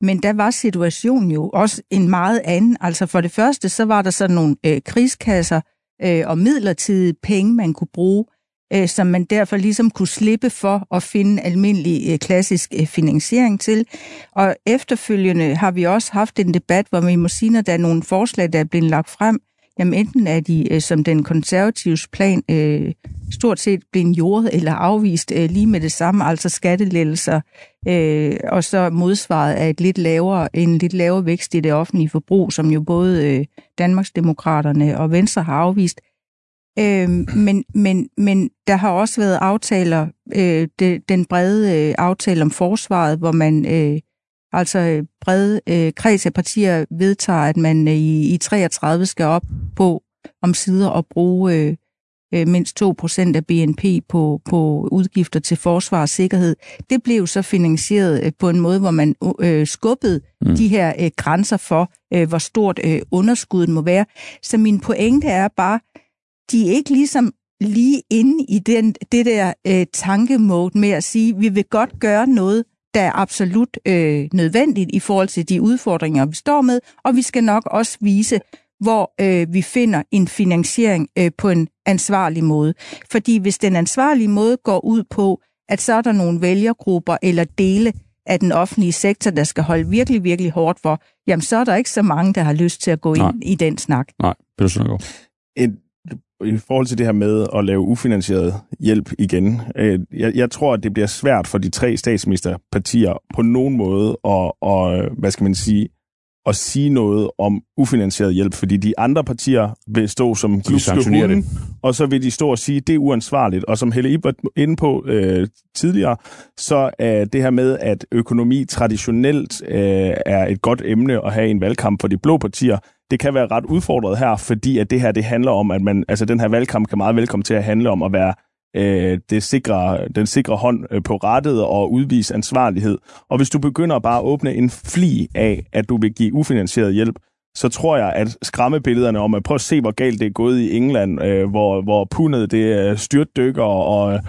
Men der var situationen jo også en meget anden. Altså for det første, så var der sådan nogle øh, krigskasser øh, og midlertidige penge, man kunne bruge, øh, som man derfor ligesom kunne slippe for at finde almindelig øh, klassisk øh, finansiering til. Og efterfølgende har vi også haft en debat, hvor vi må sige, når der er nogle forslag, der er blevet lagt frem, Jamen enten er de, øh, som den konservatives plan, øh, stort set blevet jordet eller afvist øh, lige med det samme, altså skattelettelser, øh, og så modsvaret af et lidt lavere, en lidt lavere vækst i det offentlige forbrug, som jo både øh, Danmarksdemokraterne og Venstre har afvist. Øh, men, men, men der har også været aftaler, øh, det, den brede øh, aftale om forsvaret, hvor man øh, altså øh, brede øh, kreds af partier vedtager, at man øh, i, i 33 skal op på om sider og bruge øh, øh, mindst 2% af BNP på, på udgifter til forsvar og sikkerhed. Det blev så finansieret øh, på en måde, hvor man øh, skubbede mm. de her øh, grænser for, øh, hvor stort øh, underskuddet må være. Så min pointe er bare, de er ikke ligesom lige inde i den, det der øh, tankemode med at sige, vi vil godt gøre noget, der er absolut øh, nødvendigt i forhold til de udfordringer, vi står med, og vi skal nok også vise, hvor øh, vi finder en finansiering øh, på en ansvarlig måde. Fordi hvis den ansvarlige måde går ud på, at så er der nogle vælgergrupper eller dele af den offentlige sektor, der skal holde virkelig, virkelig hårdt for, jamen så er der ikke så mange, der har lyst til at gå Nej. ind i den snak. Nej, Peter Søndergaard. Et i forhold til det her med at lave ufinansieret hjælp igen, øh, jeg, jeg tror, at det bliver svært for de tre statsministerpartier på nogen måde at, og, hvad skal man sige, at sige noget om ufinansieret hjælp, fordi de andre partier vil stå som det. og så vil de stå og sige, at det er uansvarligt. Og som Helle Ibert inde på øh, tidligere, så er det her med, at økonomi traditionelt øh, er et godt emne at have i en valgkamp for de blå partier, det kan være ret udfordret her, fordi at det her det handler om, at man, altså den her valgkamp kan meget velkommen til at handle om at være øh, det sikre, den sikre hånd øh, på rettet og udvise ansvarlighed. Og hvis du begynder bare at åbne en fli af, at du vil give ufinansieret hjælp, så tror jeg, at skræmmebillederne om, at prøve at se, hvor galt det er gået i England, øh, hvor, hvor pundet det øh, styrtdykker, og,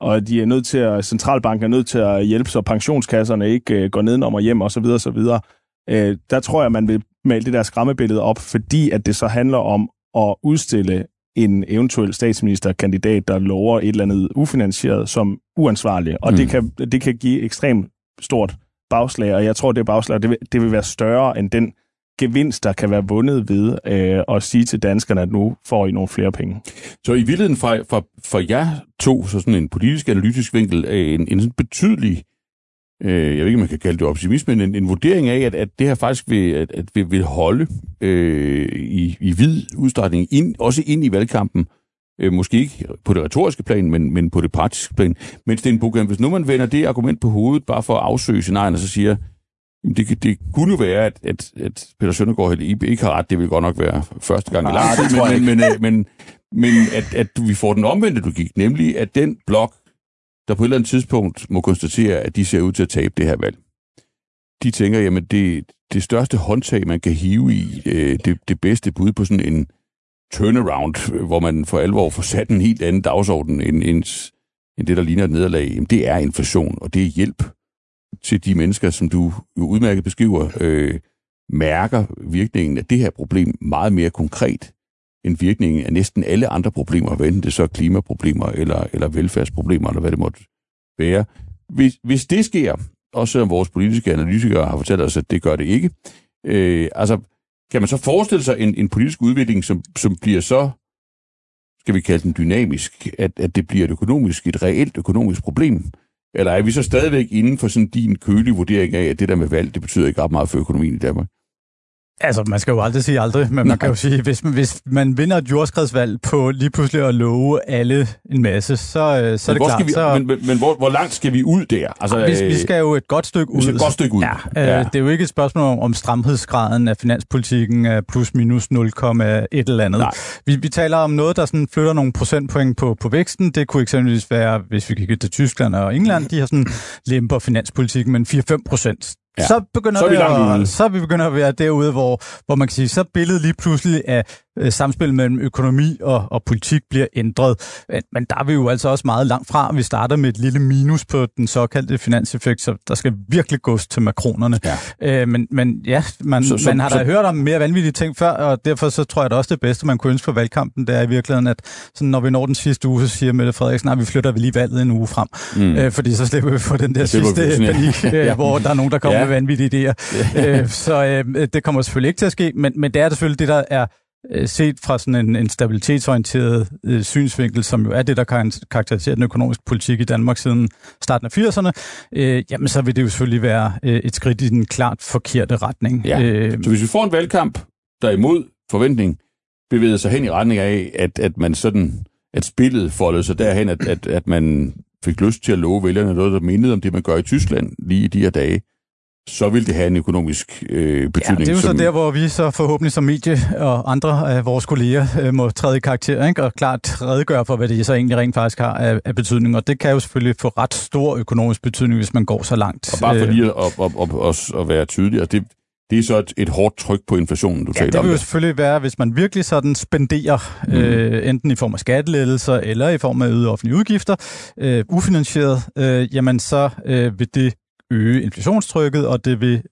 og de er nødt til at, centralbanken er nødt til at hjælpe, så pensionskasserne ikke øh, går nedenom og hjem osv. osv. Øh, der tror jeg, man vil male det der skræmmebillede op, fordi at det så handler om at udstille en eventuel statsministerkandidat, der lover et eller andet ufinansieret som uansvarlig. Og mm. det, kan, det kan give ekstremt stort bagslag, og jeg tror, det bagslag det vil, det vil være større end den gevinst, der kan være vundet ved øh, at sige til danskerne, at nu får I nogle flere penge. Så i virkeligheden for, for, for jer to, så sådan en politisk analytisk vinkel, er en, en betydelig øh, jeg ved ikke, om man kan kalde det optimisme, men en, en vurdering af, at, at det her faktisk vil, at, at vil, vil holde øh, i, i vid udstrækning, ind, også ind i valgkampen, øh, måske ikke på det retoriske plan, men, men på det praktiske plan. Men Sten Bukken, hvis nu man vender det argument på hovedet, bare for at afsøge scenarien, og så siger, jamen det, det kunne jo være, at, at, at Peter Søndergaard ikke har ret, det vil godt nok være første gang i lang tid, men, men, men, men, men at, at vi får den omvendte logik, nemlig at den blok, der på et eller andet tidspunkt må konstatere, at de ser ud til at tabe det her valg. De tænker, jamen det, det største håndtag, man kan hive i, øh, det, det bedste bud på sådan en turnaround, hvor man for alvor får sat en helt anden dagsorden end, end, end det, der ligner et nederlag, jamen det er inflation, og det er hjælp til de mennesker, som du jo udmærket beskriver, øh, mærker virkningen af det her problem meget mere konkret, en virkning af næsten alle andre problemer, hvad enten det så er klimaproblemer eller, eller velfærdsproblemer, eller hvad det måtte være. Hvis, hvis det sker, også selvom vores politiske analytikere har fortalt os, at det gør det ikke, øh, altså kan man så forestille sig en, en politisk udvikling, som, som bliver så, skal vi kalde den dynamisk, at, at det bliver et økonomisk, et reelt økonomisk problem? Eller er vi så stadigvæk inden for sådan din kølige vurdering af, at det der med valg, det betyder ikke ret meget for økonomien i Danmark? Altså, man skal jo aldrig sige aldrig, men Nej. man kan jo sige, hvis man, hvis man vinder et jordskredsvalg på lige pludselig at love alle en masse, så, øh, så er det klart. vi, så, men, men, men hvor, hvor langt skal vi ud der? Altså, vi, vi skal jo et godt stykke ud. et godt stykke ud. Ja, øh, ja. Det er jo ikke et spørgsmål om, om stramhedsgraden af finanspolitikken er plus minus 0, et eller andet. Nej. Vi, vi taler om noget, der sådan flytter nogle procentpoint på, på væksten. Det kunne eksempelvis være, hvis vi kigger til Tyskland og England, de har sådan lemper finanspolitikken med 4-5 procent Ja. Så begynder så er, vi det at, så er vi begynder at være derude, hvor, hvor man kan sige, så billedet lige pludselig af samspil mellem økonomi og, og politik bliver ændret. Men, der er vi jo altså også meget langt fra. Vi starter med et lille minus på den såkaldte finanseffekt, så der skal virkelig gås til makronerne. Ja. Øh, men, men ja, man, så, så, man har da så, hørt om mere vanvittige ting før, og derfor så tror jeg da også det bedste, man kunne ønske for valgkampen, det er i virkeligheden, at sådan, når vi når den sidste uge, så siger Mette Frederiksen, at vi flytter vi lige valget en uge frem. Mm. Øh, fordi så slipper vi for den der sidste panik, øh, ja. hvor der er nogen, der kommer ja. med vanvittige idéer. Øh, så øh, det kommer selvfølgelig ikke til at ske, men, men det er selvfølgelig det, der er Øh, set fra sådan en, en stabilitetsorienteret øh, synsvinkel, som jo er det, der kan karakteriserer den økonomiske politik i Danmark siden starten af 80'erne, øh, jamen så vil det jo selvfølgelig være øh, et skridt i den klart forkerte retning. Ja. Øh, så hvis vi får en valgkamp, der er imod forventning, bevæger sig hen i retning af, at, at man sådan, at spillet foldede sig derhen, at, at, at man fik lyst til at love vælgerne noget, der mindede om det, man gør i Tyskland lige i de her dage, så vil det have en økonomisk øh, betydning. Ja, det er jo som... så der, hvor vi så forhåbentlig som medie og andre af vores kolleger øh, må træde i karakter, ikke? og klart redegøre for, hvad det så egentlig rent faktisk har af, af betydning. Og det kan jo selvfølgelig få ret stor økonomisk betydning, hvis man går så langt. Og bare for lige at, at, at, at, at være tydelig, og det, det er så et, et hårdt tryk på inflationen, du ja, taler det vil jo selvfølgelig være, hvis man virkelig sådan spenderer, mm. øh, enten i form af skattelettelser eller i form af øgede offentlige udgifter, øh, ufinansieret, øh, jamen så øh, vil det øge inflationstrykket, og det vil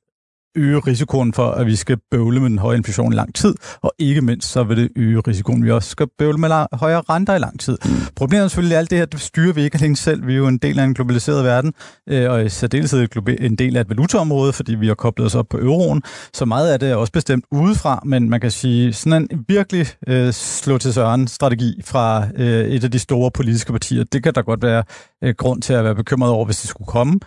øge risikoen for, at vi skal bøvle med den høje inflation i lang tid, og ikke mindst så vil det øge risikoen, vi også skal bøvle med højere renter i lang tid. Mm. Problemet er selvfølgelig, at alt det her det styrer vi ikke alene selv. Vi er jo en del af en globaliseret verden, øh, og i særdeleshed en del af et valutaområde, fordi vi har koblet os op på euroen. Så meget af det er også bestemt udefra, men man kan sige, sådan en virkelig øh, slå til søren strategi fra øh, et af de store politiske partier, det kan der godt være øh, grund til at være bekymret over, hvis det skulle komme.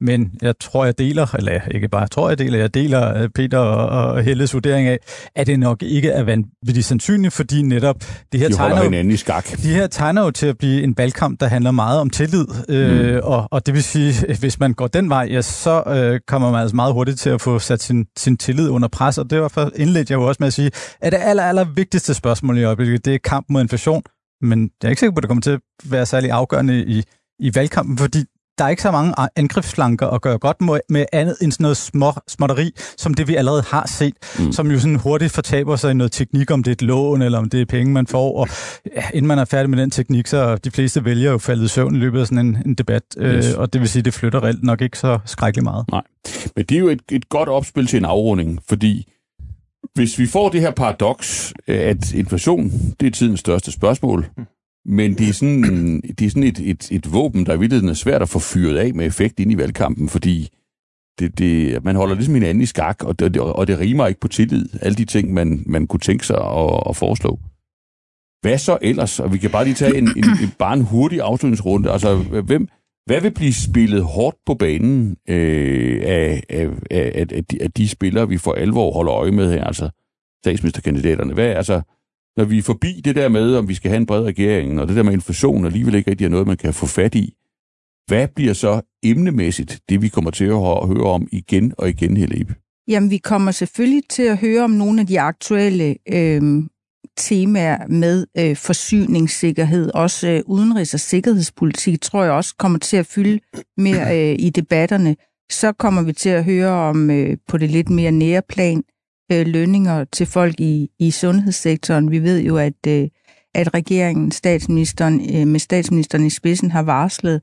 Men jeg tror, jeg deler, eller ikke bare jeg tror, jeg deler, jeg deler øh, Peter og, og Helles vurdering af, at det nok ikke er vanvittigt sandsynligt, fordi netop det her, de tegner, hinanden i skak. de her tegner jo til at blive en valgkamp, der handler meget om tillid. Øh, mm. og, og det vil sige, hvis man går den vej, ja, så øh, kommer man altså meget hurtigt til at få sat sin, sin tillid under pres. Og det var for indledt jeg jo også med at sige, at det aller, aller vigtigste spørgsmål i øjeblikket, det er kamp mod inflation. Men jeg er ikke sikker på, at det kommer til at være særlig afgørende i, i valgkampen, fordi der er ikke så mange angrebsflanker at gøre godt med andet end sådan noget små, småtteri, som det vi allerede har set, mm. som jo sådan hurtigt fortaber sig i noget teknik, om det er et lån, eller om det er penge, man får. Og ja, inden man er færdig med den teknik, så er de fleste vælger jo faldet i søvn i løbet af sådan en, en debat. Øh, yes. Øh, og det vil sige, det flytter reelt nok ikke så skrækkeligt meget. Nej, men det er jo et, et godt opspil til en afrunding, fordi hvis vi får det her paradoks, at inflation, det er tidens største spørgsmål, mm men det er sådan, det er sådan et, et, et våben, der i virkeligheden er svært at få fyret af med effekt ind i valgkampen, fordi det, det, man holder ligesom hinanden i skak, og det, og det rimer ikke på tillid. Alle de ting, man, man kunne tænke sig at, at foreslå. Hvad så ellers? Og vi kan bare lige tage en, en, en, bare en hurtig afslutningsrunde. Altså, hvem, hvad vil blive spillet hårdt på banen øh, af, af, af, af, de, af de spillere, vi for alvor holder øje med her, altså statsministerkandidaterne? Hvad, altså, når vi er forbi det der med, om vi skal have en bred regering, og det der med inflation alligevel ikke rigtig er noget, man kan få fat i, hvad bliver så emnemæssigt det, vi kommer til at høre om igen og igen, Helebe? Jamen, vi kommer selvfølgelig til at høre om nogle af de aktuelle øh, temaer med øh, forsyningssikkerhed, også øh, udenrigs- og sikkerhedspolitik, tror jeg også kommer til at fylde mere øh, i debatterne. Så kommer vi til at høre om øh, på det lidt mere nære plan, øh, lønninger til folk i, i sundhedssektoren. Vi ved jo, at, øh, at regeringen, statsministeren, øh, med statsministeren i spidsen, har varslet,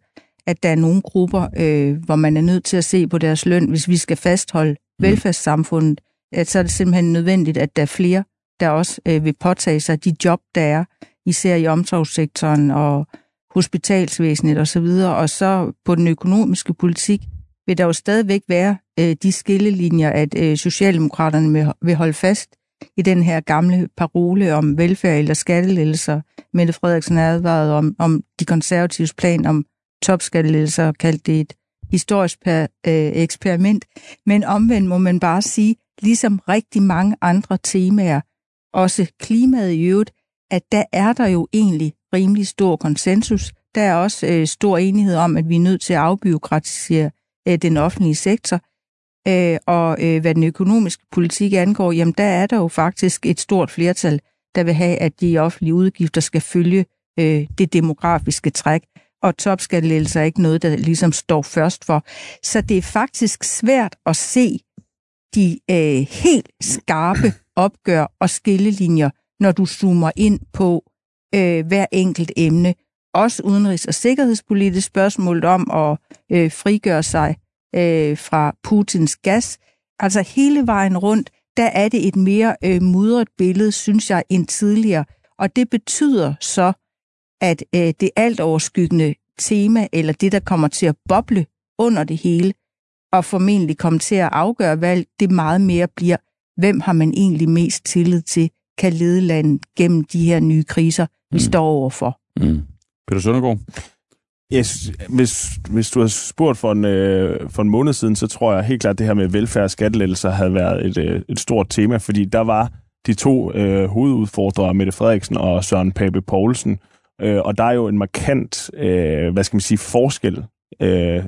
at der er nogle grupper, øh, hvor man er nødt til at se på deres løn, hvis vi skal fastholde mm. velfærdssamfundet. At så er det simpelthen nødvendigt, at der er flere, der også øh, vil påtage sig de job, der er, især i omsorgssektoren og hospitalsvæsenet osv., og, så og så på den økonomiske politik, vil der jo stadigvæk være øh, de skillelinjer, at øh, Socialdemokraterne vil, vil holde fast i den her gamle parole om velfærd eller skattelettelser. Mette Frederiksen advarede om, om de konservatives plan om topskattelettelser og kaldte det et historisk per, øh, eksperiment. Men omvendt må man bare sige, ligesom rigtig mange andre temaer, også klimaet i øvrigt, at der er der jo egentlig rimelig stor konsensus. Der er også øh, stor enighed om, at vi er nødt til at afbiokratisere øh, den offentlige sektor. Øh, og øh, hvad den økonomiske politik angår, jamen der er der jo faktisk et stort flertal, der vil have, at de offentlige udgifter skal følge øh, det demografiske træk, og topskattelettelser er ikke noget, der ligesom står først for. Så det er faktisk svært at se de øh, helt skarpe opgør og skillelinjer, når du zoomer ind på øh, hver enkelt emne. Også udenrigs- og sikkerhedspolitisk spørgsmål om at øh, frigøre sig øh, fra Putins gas. Altså hele vejen rundt, der er det et mere øh, mudret billede, synes jeg, end tidligere. Og det betyder så, at øh, det alt overskyggende tema, eller det, der kommer til at boble under det hele, og formentlig komme til at afgøre valg, det meget mere bliver, hvem har man egentlig mest tillid til, kan lede landet gennem de her nye kriser, vi mm. står overfor. Mm. Peter Søndergaard? Yes, hvis, hvis du har spurgt for en, øh, for en måned siden, så tror jeg helt klart, at det her med velfærd og skattelettelser havde været et, øh, et stort tema, fordi der var de to øh, hovedudfordrere, Mette Frederiksen og Søren Pape Poulsen, øh, og der er jo en markant, øh, hvad skal man sige, forskel. Øh,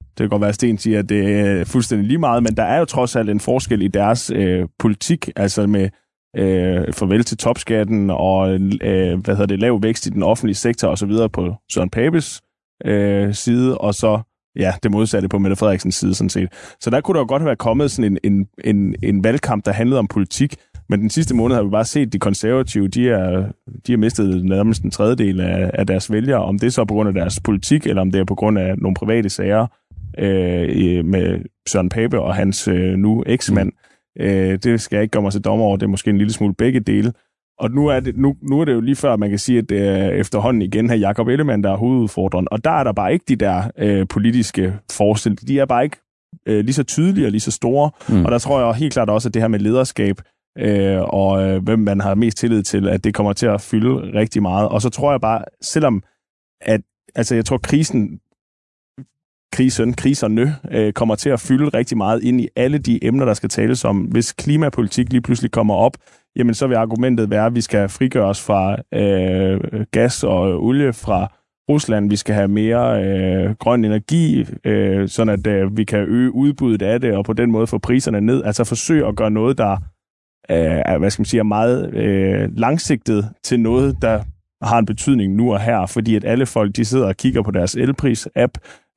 det kan godt være, at Sten siger, at det er fuldstændig lige meget, men der er jo trods alt en forskel i deres øh, politik, altså med øh, farvel til topskatten og øh, hvad hedder det, lav vækst i den offentlige sektor osv. på Søren Papes øh, side, og så ja, det modsatte på Mette Frederiksens side sådan set. Så der kunne der jo godt have været kommet sådan en, en, en, en valgkamp, der handlede om politik, men den sidste måned har vi bare set, at de konservative, de er, de har mistet nærmest en tredjedel af, af deres vælgere, om det er så på grund af deres politik, eller om det er på grund af nogle private sager øh, med Søren Pape og hans øh, nu eksmand. Mm. Øh, det skal jeg ikke gøre mig til dommer over, det er måske en lille smule begge dele. Og nu er, det, nu, nu er det jo lige før, man kan sige, at det er efterhånden igen her Jacob Ellemann, der er hovedudfordreren. Og der er der bare ikke de der øh, politiske forskelle. De er bare ikke øh, lige så tydelige og lige så store. Mm. Og der tror jeg helt klart også, at det her med lederskab øh, og øh, hvem man har mest tillid til, at det kommer til at fylde rigtig meget. Og så tror jeg bare, selvom at, altså jeg tror krisen krisen, kriserne, øh, kommer til at fylde rigtig meget ind i alle de emner, der skal tales om. Hvis klimapolitik lige pludselig kommer op, jamen så vil argumentet være, at vi skal frigøre os fra øh, gas og olie fra Rusland. Vi skal have mere øh, grøn energi, øh, sådan at øh, vi kan øge udbuddet af det, og på den måde få priserne ned. Altså forsøge at gøre noget, der øh, hvad skal man sige, er meget øh, langsigtet til noget, der har en betydning nu og her, fordi at alle folk, de sidder og kigger på deres elpris-app,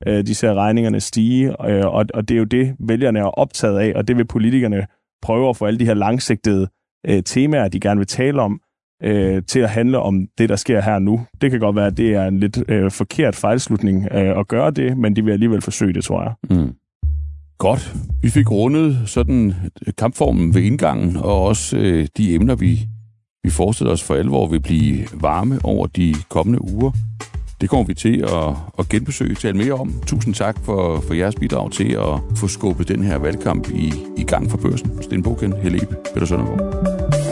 øh, de ser regningerne stige, øh, og, og det er jo det, vælgerne er optaget af, og det vil politikerne prøve at få alle de her langsigtede øh, temaer, de gerne vil tale om, øh, til at handle om det, der sker her nu. Det kan godt være, at det er en lidt øh, forkert fejlslutning øh, at gøre det, men de vil alligevel forsøge det, tror jeg. Mm. Godt. Vi fik rundet sådan øh, kampformen ved indgangen, og også øh, de emner, vi, vi forestiller os for alvor vil blive varme over de kommende uger. Det kommer vi til at, at genbesøge, tale mere om. Tusind tak for, for jeres bidrag til at få skubbet den her valgkamp i, i gang for børsen. Sten Bogen, Helle Peter Søndergaard.